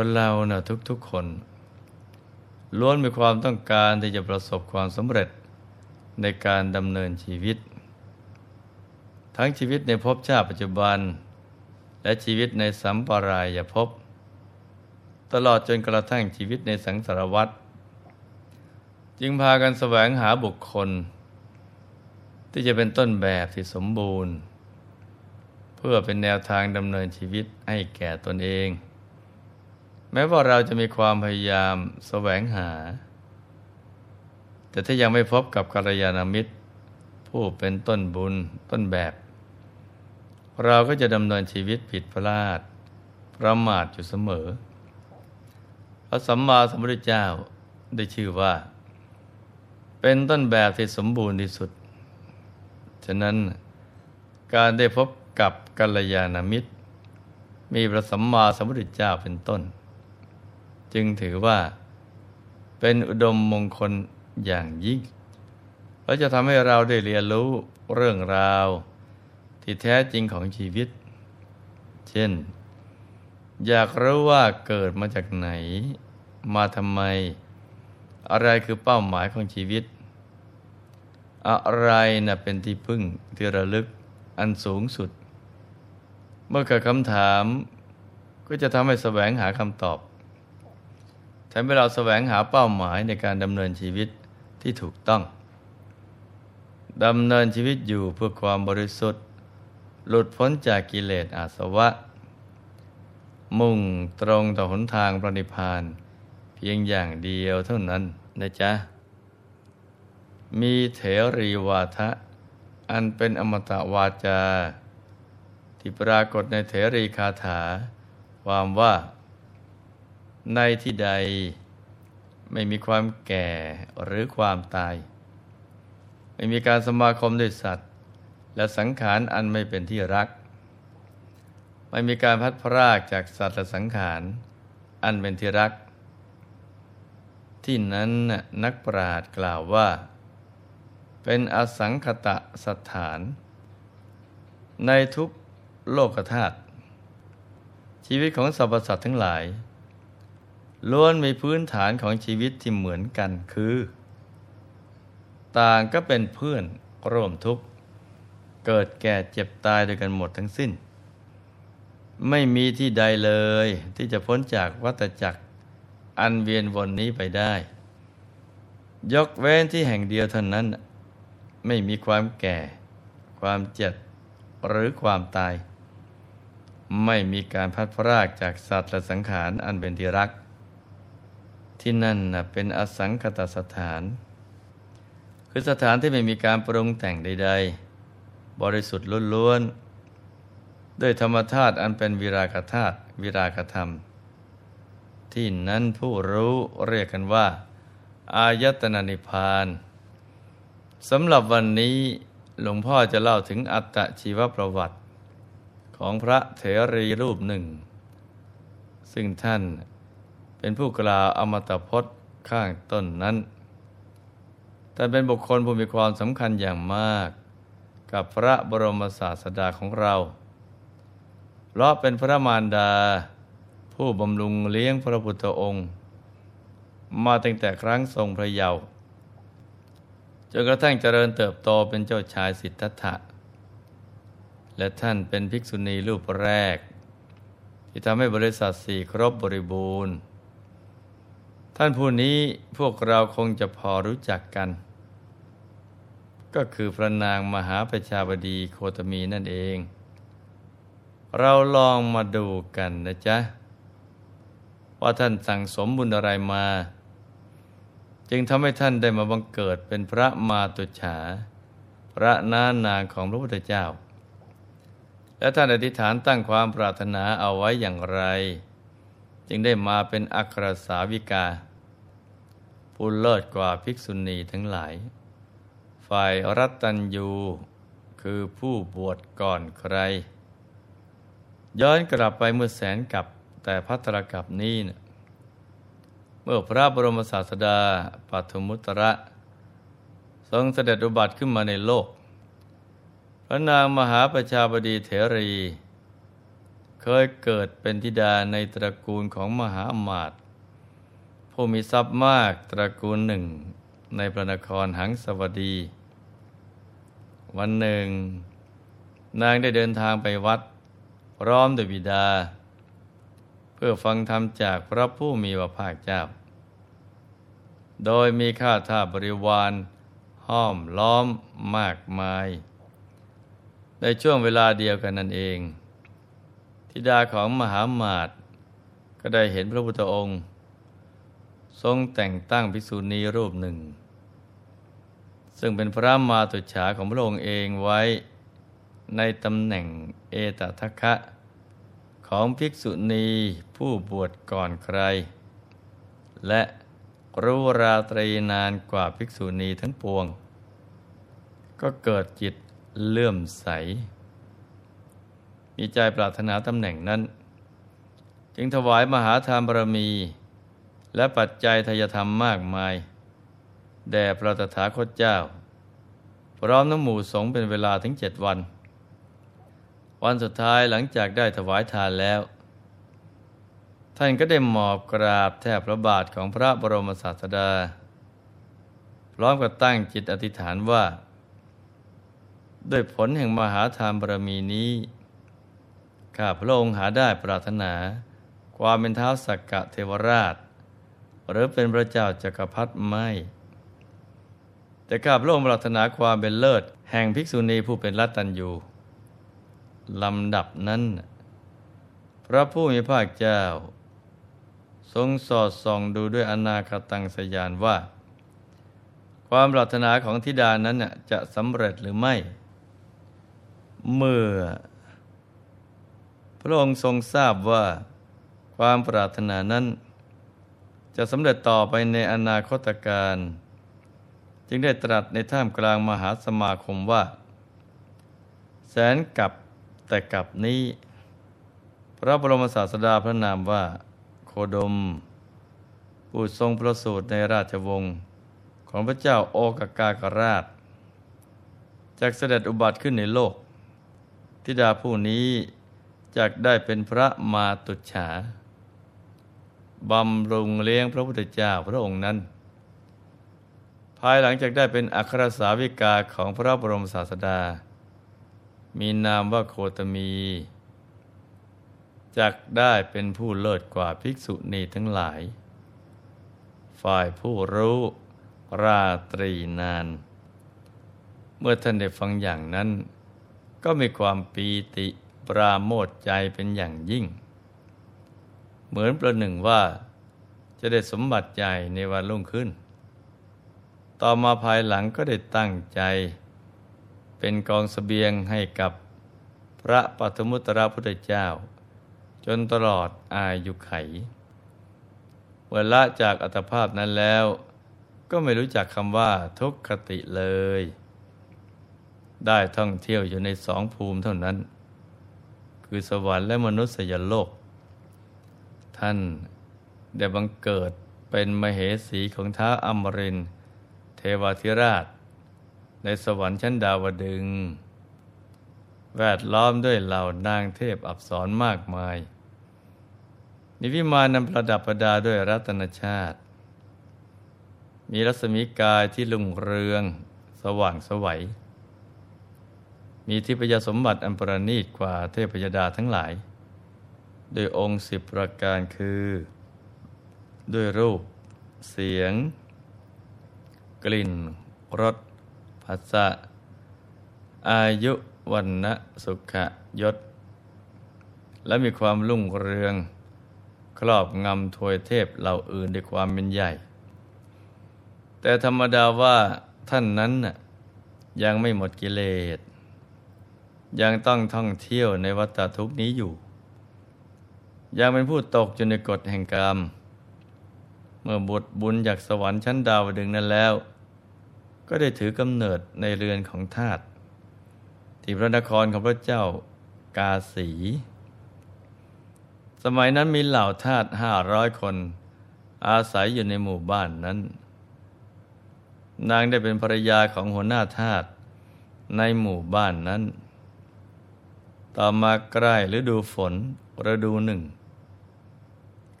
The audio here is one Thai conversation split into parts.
คนเรานะ่ะทุกๆคน ล้วนมีความต้องการที่จะประสบความสำเร็จในการดำเนินชีวิต ทั้งชีวิตในภพชาติปัจจุบัน และชีวิตในสัมปรายภพตลอดจนกระทั่งชีวิตในสังสารวัฏจึงพากันแสวงหาบุคคล ที่จะเป็นต้นแบบที่สมบูรณ์ เพื่อเป็นแนวทางดำเนินชีวิตให้แก่ตนเอง แม้ว่าเราจะมีความพยายามแสวงหา แต่ถ้ายังไม่พบกับกัลยาณมิตร ผู้เป็นต้นบุญต้นแบบ เราก็จะดำเนินชีวิตผิดพลาด ประมาทอยู่เสมอ พระสัมมาสัมพุทธเจ้าได้ชื่อว่า เป็นต้นแบบที่สมบูรณ์ที่สุด ฉะนั้นการได้พบกับกัลยาณมิตร มีพระสัมมาสัมพุทธเจ้าเป็นต้น จึงถือว่าเป็นอุดมมงคลอย่างยิ่ง และจะทำให้เราได้เรียนรู้เรื่องราว ที่แท้จริงของชีวิต เช่น อยากรู้ว่าเกิดมาจากไหน มาทำไม อะไรคือเป้าหมายของชีวิต อะไรนะ่ะเป็นที่พึ่งที่ระลึกอันสูงสุด เมื่อเกิดคำถามก็จะทำให้แสวงหาคำตอบ ทำให้เราแสวงหาเป้าหมายในการดำเนินชีวิตที่ถูกต้องดำเนินชีวิตอยู่เพื่อความบริสุทธิ์ หลุดพ้นจากกิเลสอาสวะ มุ่งตรงต่อหนทางปรินิพานเพียงอย่างเดียวเท่านั้นนะจ๊ะ มีเถรีวาทะ อันเป็นอมตะวาจา ที่ปรากฏในเถรีคาถา ความว่า ในที่ใดไม่มีความแก่หรือความตาย ไม่มีการสมาคมด้วยสัตว์ และสังขารอันไม่เป็นที่รัก ไม่มีการพัดพรากจากสัตว์และสังขารอันเป็นที่รัก ที่นั้นนักปราชญ์กล่าวว่า เป็นอสังคตะสถาน ในทุกโลกธาตุชีวิตของสรรพสัตว์ทั้งหลาย ล้วนมีพื้นฐานของชีวิตที่เหมือนกันคือ ต่างก็เป็นเพื่อนร่วมทุกข์ เกิดแก่เจ็บตายด้วยกันหมดทั้งสิ้น ไม่มีที่ใดเลยที่จะพ้นจากวัฏจักรอันเวียนวนนี้ไปได้ ยกเว้นที่แห่งเดียวเท่านั้น ไม่มีความแก่ ความเจ็บหรือความตาย ไม่มีการพัดพรากจากสัตว์และสังขารอันเป็นที่รัก ที่นั่นเป็นอสังคตสถาน คือสถานที่ไม่มีการปรุงแต่งใด ๆ บริสุทธิ์ล้วนๆด้วยธรรมธาตุอันเป็นวิรากธาตุวิรากธรรม ที่นั้นผู้รู้เรียกกันว่า อายตนะนิพานสำหรับวันนี้หลวงพ่อจะเล่าถึงอัตชีวประวัติ ของพระเถรีรูปหนึ่ง ซึ่งท่าน เป็นผู้กล่าวอมตะพจน์ข้างต้นนั้น แต่เป็นบุคคลผู้มีความสำคัญอย่างมาก กับพระบรมศาสดาของเรา เพราะเป็นพระมารดา ผู้บำรุงเลี้ยงพระพุทธองค์ มาตั้งแต่ครั้งทรงพระเยาว์จนกระทั่งเจริญเติบโตเป็นเจ้าชายสิทธัตถะ และท่านเป็นภิกษุณีรูปแรก ที่ทำให้บริษัทสี่ครบบริบูรณ์ ท่านผู้นี้พวกเราคงจะพอรู้จักกัน ก็คือพระนางมหาประชาบดีโคตมีนั่นเอง เราลองมาดูกันนะจ๊ะ ว่าท่านสั่งสมบุญอะไรมา จึงทำให้ท่านได้มาบังเกิดเป็นพระมาตุฉา พระนานางของพระพุทธเจ้า และท่านอธิษฐานตั้งความปรารถนาเอาไว้อย่างไรจึงได้มาเป็นอัครสาวิกา ผู้เลิศกว่าภิกษุณีทั้งหลาย ฝ่ายรัตตัญยูคือผู้บวชก่อนใคร ย้อนกลับไปเมื่อแสนกับแต่พัทรกับนี้นะเมื่อพระบรมศาสดาปัทมุตระ ทรงเสด็จอุบัติขึ้นมาในโลก พระนางมหาประชาบดีเถรี เคยเกิดเป็นธิดาในตระกูลของมหาอมาตย์ ผู้มีทรัพย์มากตระกูลหนึ่ง ในพระนครหังสวัสดี วันหนึ่ง นางได้เดินทางไปวัดพร้อมด้วยบิดา เพื่อฟังธรรมจากพระผู้มีพระภาคเจ้า โดยมีข้าทาบริวารห้อมล้อมมากมาย ในช่วงเวลาเดียวกันนั่นเอง ธิดาของมหามาตก็ได้เห็นพระพุทธองค์ ทรงแต่งตั้งภิกษุณีรูปหนึ่ง ซึ่งเป็นพระมาตุฉาของพระองค์เองไว้ในตำแหน่งเอตทัคคะ ของภิกษุณีผู้บวชก่อนใคร และรู้ราตรีนานกว่าภิกษุณีทั้งปวง ก็เกิดจิตเลื่อมใส มีใจปรารถนาตำแหน่งนั้น จึงถวายมหาทานบารมี และปัจจัยทายธรรมมากมาย แด่พระตถาคตเจ้า พร้อมน้ำหมู่สงเป็นเวลาถึงเจ็ดวัน วันสุดท้ายหลังจากได้ถวายทานแล้ว ท่านก็ได้หมอบกราบแทบพระบาทของพระบรมศาสดา พร้อมกับตั้งจิตอธิษฐานว่า ด้วยผลแห่งมหาทานบารมีนี้ข้าพระองค์หาได้ปรารถนา ความเป็นเท้าสักกะเทวราช หรือเป็นพระเจ้าจักรพรรดิไม่ แต่ข้าพระองค์ปรารถนาความเป็นเลิศ แห่งภิกษุณีผู้เป็นรัตตัญญูลำดับนั้น พระผู้มีพระเจ้า ทรงสอดส่องดูด้วยอนาคตังสยานว่า ความปรารถนาของธิดานั้นจะสำเร็จหรือไม่ เมื่อ พระองค์ทรงทราบว่า ความปรารถนานั้น จะสำเร็จต่อไปในอนาคตการ จึงได้ตรัสในท่ามกลางมหาสมาคมว่า แสนกับแต่กับนี้ พระบรมศาสดาพระนามว่า โคดม ผู้ทรงประสูติในราชวงศ์ของพระเจ้าโอกากากราชจากเสด็จอุบัติขึ้นในโลกทิดาผู้นี้จากได้เป็นพระมาตุฉา บำรุงเลี้ยงพระพุทธเจ้าพระองค์นั้น ภายหลังจากได้เป็นอัครสาวิกาของพระบรมศาสดา มีนามว่าโคตมีจักได้เป็นผู้เลิศกว่าภิกษุณีทั้งหลาย ฝ่ายผู้รู้ราตรีนาน เมื่อท่านได้ฟังอย่างนั้น ก็มีความปีติปราโมทใจเป็นอย่างยิ่ง เหมือนประหนึ่งว่าจะได้สมบัติใจในวันรุ่งขึ้น ต่อมาภายหลังก็ได้ตั้งใจ เป็นกองสเสบียงให้กับพระปัทมุตระพุทธเจ้า จนตลอดอายุไขเมื่อละจากอัตภาพนั้นแล้ว ก็ไม่รู้จักคำว่าทุกขติเลย ได้ท่องเที่ยวอยู่ในสองภูมิเท่านั้น คือสวรรค์และมนุษยโลก ท่านได้บังเกิดเป็นมเหสีของท้าอมรินเทวธิราช ในสวรรค์ชั้นดาวดึง แวดล้อมด้วยเหล่านางเทพอับสรมากมายมีวิมานนำประดับประดาด้วยรัตนชาติ มีรัศมีกายที่ลุ่งเรือง สว่างสวัย มีทิพยสมบัติอันประณีตกว่าเทพยดาทั้งหลาย โดยองค์สิบประการคือ ด้วยรูป เสียง กลิ่นรสภาษะอายุวันนะสุขยศ และมีความรุ่งเรือง ครอบงำถวยเทพเหล่าอื่นด้วยความเป็นใหญ่ แต่ธรรมดาว่าท่านนั้นน่ะยังไม่หมดกิเลส ยังต้องท่องเที่ยวในวัฏทุกนี้อยู่ ยังเป็นผู้ตกอยู่ในกฎแห่งกรรม เมื่อบุตรบุญจากสวรรค์ชั้นดาวดึงนั้นแล้ว ก็ได้ถือกำเนิดในเรือนของทาตที่พระนครของพระเจ้ากาสี สมัยนั้นมีเหล่าทาสห้าร้อยคน อาศัยอยู่ในหมู่บ้านนั้น นางได้เป็นภรรยาของหัวหน้าทาสในหมู่บ้านนั้น ต่อมาใกล้ฤดูฝน ฤดูหนึ่ง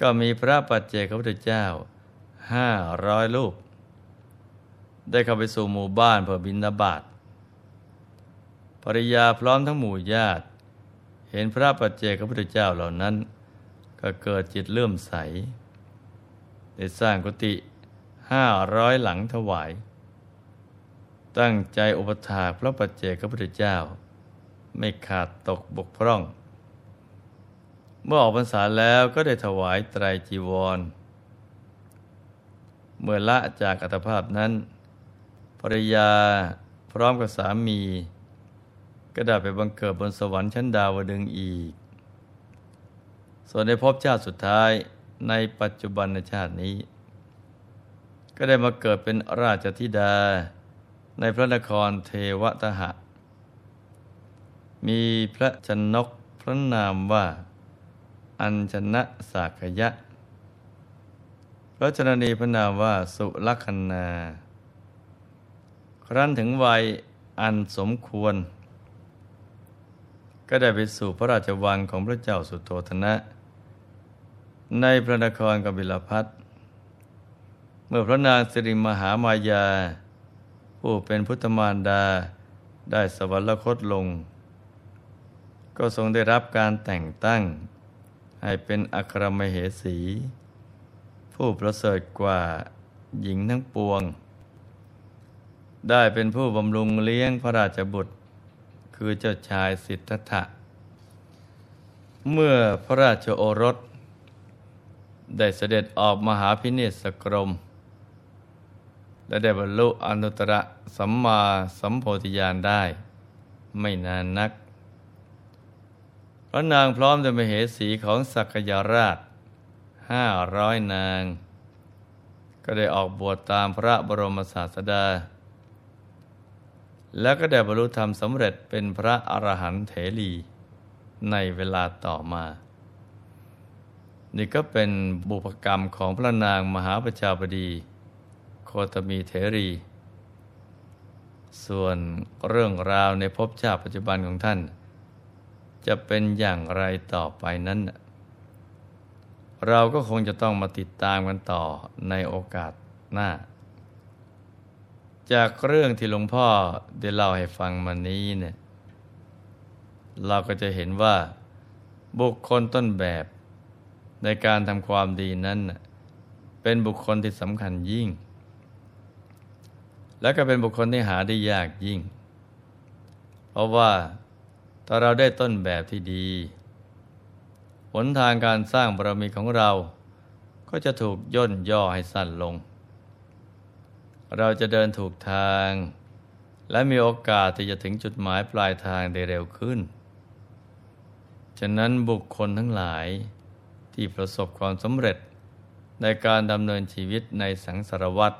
ก็มีพระปัจเจกพระพุทธเจ้าห้าร้อยรูป ได้เข้าไปสู่หมู่บ้านเพื่อบินาบาตภริยาพร้อมทั้งหมู่ญาติ เห็นพระปัจเจกพระพุทธเจ้าเหล่านั้น ก็เกิดจิตเลื่อมใส ได้สร้างกุฏิห้าร้อยหลังถวาย ตั้งใจอุปถากพระปัจเจกพระพุทธเจ้า ไม่ขาดตกบกพร่อง เมื่อออกพรรษาแล้วก็ได้ถวายไตรจีวร เมื่อละจากอัตภาพนั้นภรรยาพร้อมกับสามี ก็ได้ไปบังเกิดบนสวรรค์ชั้นดาวดึงอีก ส่วนในภพชาติสุดท้ายในปัจจุบันชาตินี้ ก็ได้มาเกิดเป็นราชธิดา ในพระนครเทวทหะ มีพระชนกพระนามว่า อัญชนะสากยะ พระชนนีพนามว่าสุลคณาครั้นถึงวัยอันสมควร ก็ได้ไปสู่พระราชวังของพระเจ้าสุโธธนะ ในพระนครกบิลพัทเมื่อพระนางสิริมหามายา ผู้เป็นพุทธมารดาได้สวรรคตลง ก็ทรงได้รับการแต่งตั้ง ให้เป็นอัครมเหสี ผู้ประเสริฐกว่าหญิงทั้งปวง ได้เป็นผู้บำรุงเลี้ยงพระราชบุตร คือเจ้าชายสิทธัตถะ เมื่อพระราชโอรส ได้เสด็จออกมหาพิเนศกรม และได้บรรลุอนุตตรสัมมาสัมโพธิญาณได้ ไม่นานนัก ระนางพร้อมด้วยมเหสีของสักยาราชห้าร้อยนาง ก็ได้ออกบวชตามพระบรมศาสดา แล้วก็ได้บรรลุธรรมสำเร็จเป็นพระอรหันต์เถรีในเวลาต่อมา นี่ก็เป็นบุพกรรมของพระนางมหาประชาบดี โคตมีเถรี ส่วนเรื่องราวในภพชาติปัจจุบันของท่าน จะเป็นอย่างไรต่อไปนั้น เราก็คงจะต้องมาติดตามกันต่อในโอกาสหน้า จากเรื่องที่หลวงพ่อได้เล่าให้ฟังมานี้เนี่ยเราก็จะเห็นว่าบุคคลต้นแบบในการทำความดีนั้น เป็นบุคคลที่สำคัญยิ่ง และก็เป็นบุคคลที่หาได้ยากยิ่ง เพราะว่า ถ้าเราได้ต้นแบบที่ดีหนทางการสร้างบารมีของเราก็จะถูกย่นย่อให้สั้นลง เราจะเดินถูกทาง และมีโอกาสที่จะถึงจุดหมายปลายทางได้เร็วขึ้น ฉะนั้นบุคคลทั้งหลายที่ประสบความสำเร็จในการดำเนินชีวิตในสังสารวัฏ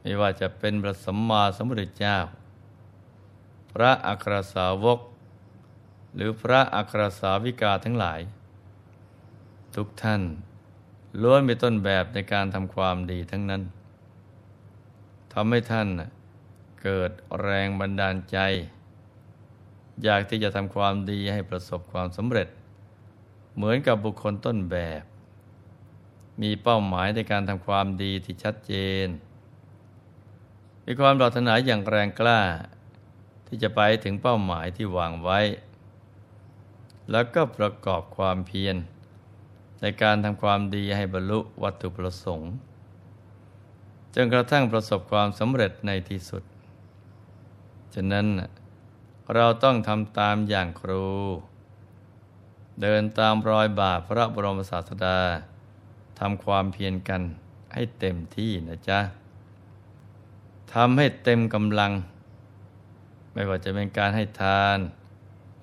ไม่ว่าจะเป็นพระสัมมาสัมพุทธเจ้า พระอัครสาวก หรือพระอัครสาวิกาทั้งหลาย ทุกท่านล้วนเป็นต้นแบบในการทำความดีทั้งนั้นทำให้ท่านเกิดแรงบันดาลใจ อยากที่จะทำความดีให้ประสบความสำเร็จ เหมือนกับบุคคลต้นแบบ มีเป้าหมายในการทำความดีที่ชัดเจนมีความปรารถนาอย่างแรงกล้า ที่จะไปถึงเป้าหมายที่วางไว้ แล้วก็ประกอบความเพียร ในการทำความดีให้บรรลุวัตถุประสงค์จนกระทั่งประสบความสำเร็จในที่สุด ฉะนั้นเราต้องทำตามอย่างครู เดินตามรอยบาทพระบรมศาสดาทำความเพียรกันให้เต็มที่นะจ๊ะทำให้เต็มกำลัง ไม่ว่าจะเป็นการให้ทาน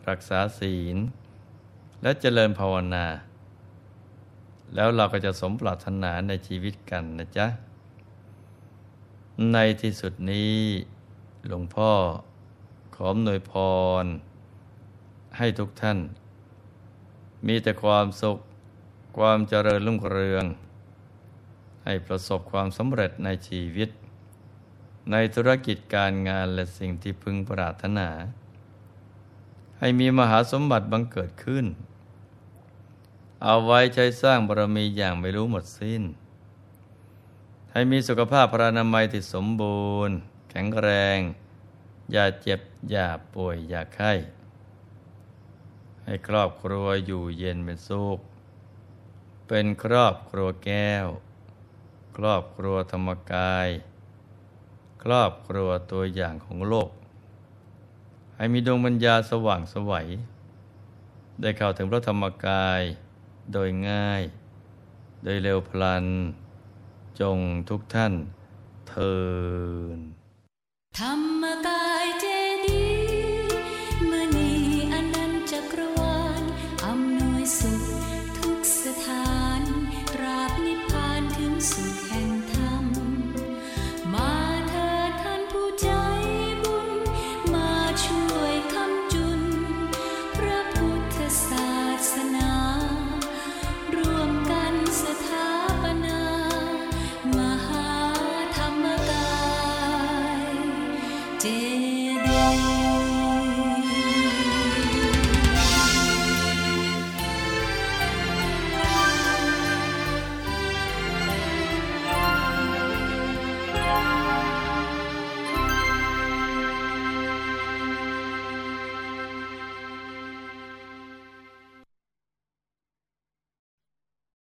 รักษาศีล และเจริญภาวนา แล้วเราก็จะสมปรารถนาในชีวิตกันนะจ๊ะ ในที่สุดนี้หลวงพ่อขออำนวยพร ให้ทุกท่าน มีแต่ความสุขความเจริญรุ่งเรือง ให้ประสบความสำเร็จในชีวิต ในธุรกิจการงานและสิ่งที่พึงปรารถนา ให้มีมหาสมบัติบังเกิดขึ้น เอาไว้ใช้สร้างบารมีอย่างไม่รู้หมดสิ้น ให้มีสุขภาพพรานามัยที่สมบูรณ์ แข็งแรง อย่าเจ็บ อย่าป่วย อย่าไข้ ให้ครอบครัวอยู่เย็นเป็นสุข เป็นครอบครัวแก้ว ครอบครัวธรรมกาย ครอบครัวตัวอย่างของโลก ให้มีดวงปัญญาสว่างสวัย ได้เข้าถึงพระธรรมกายโดยง่าย โดยเร็วพลัน จงทุกท่านเทินธรรมกายเจ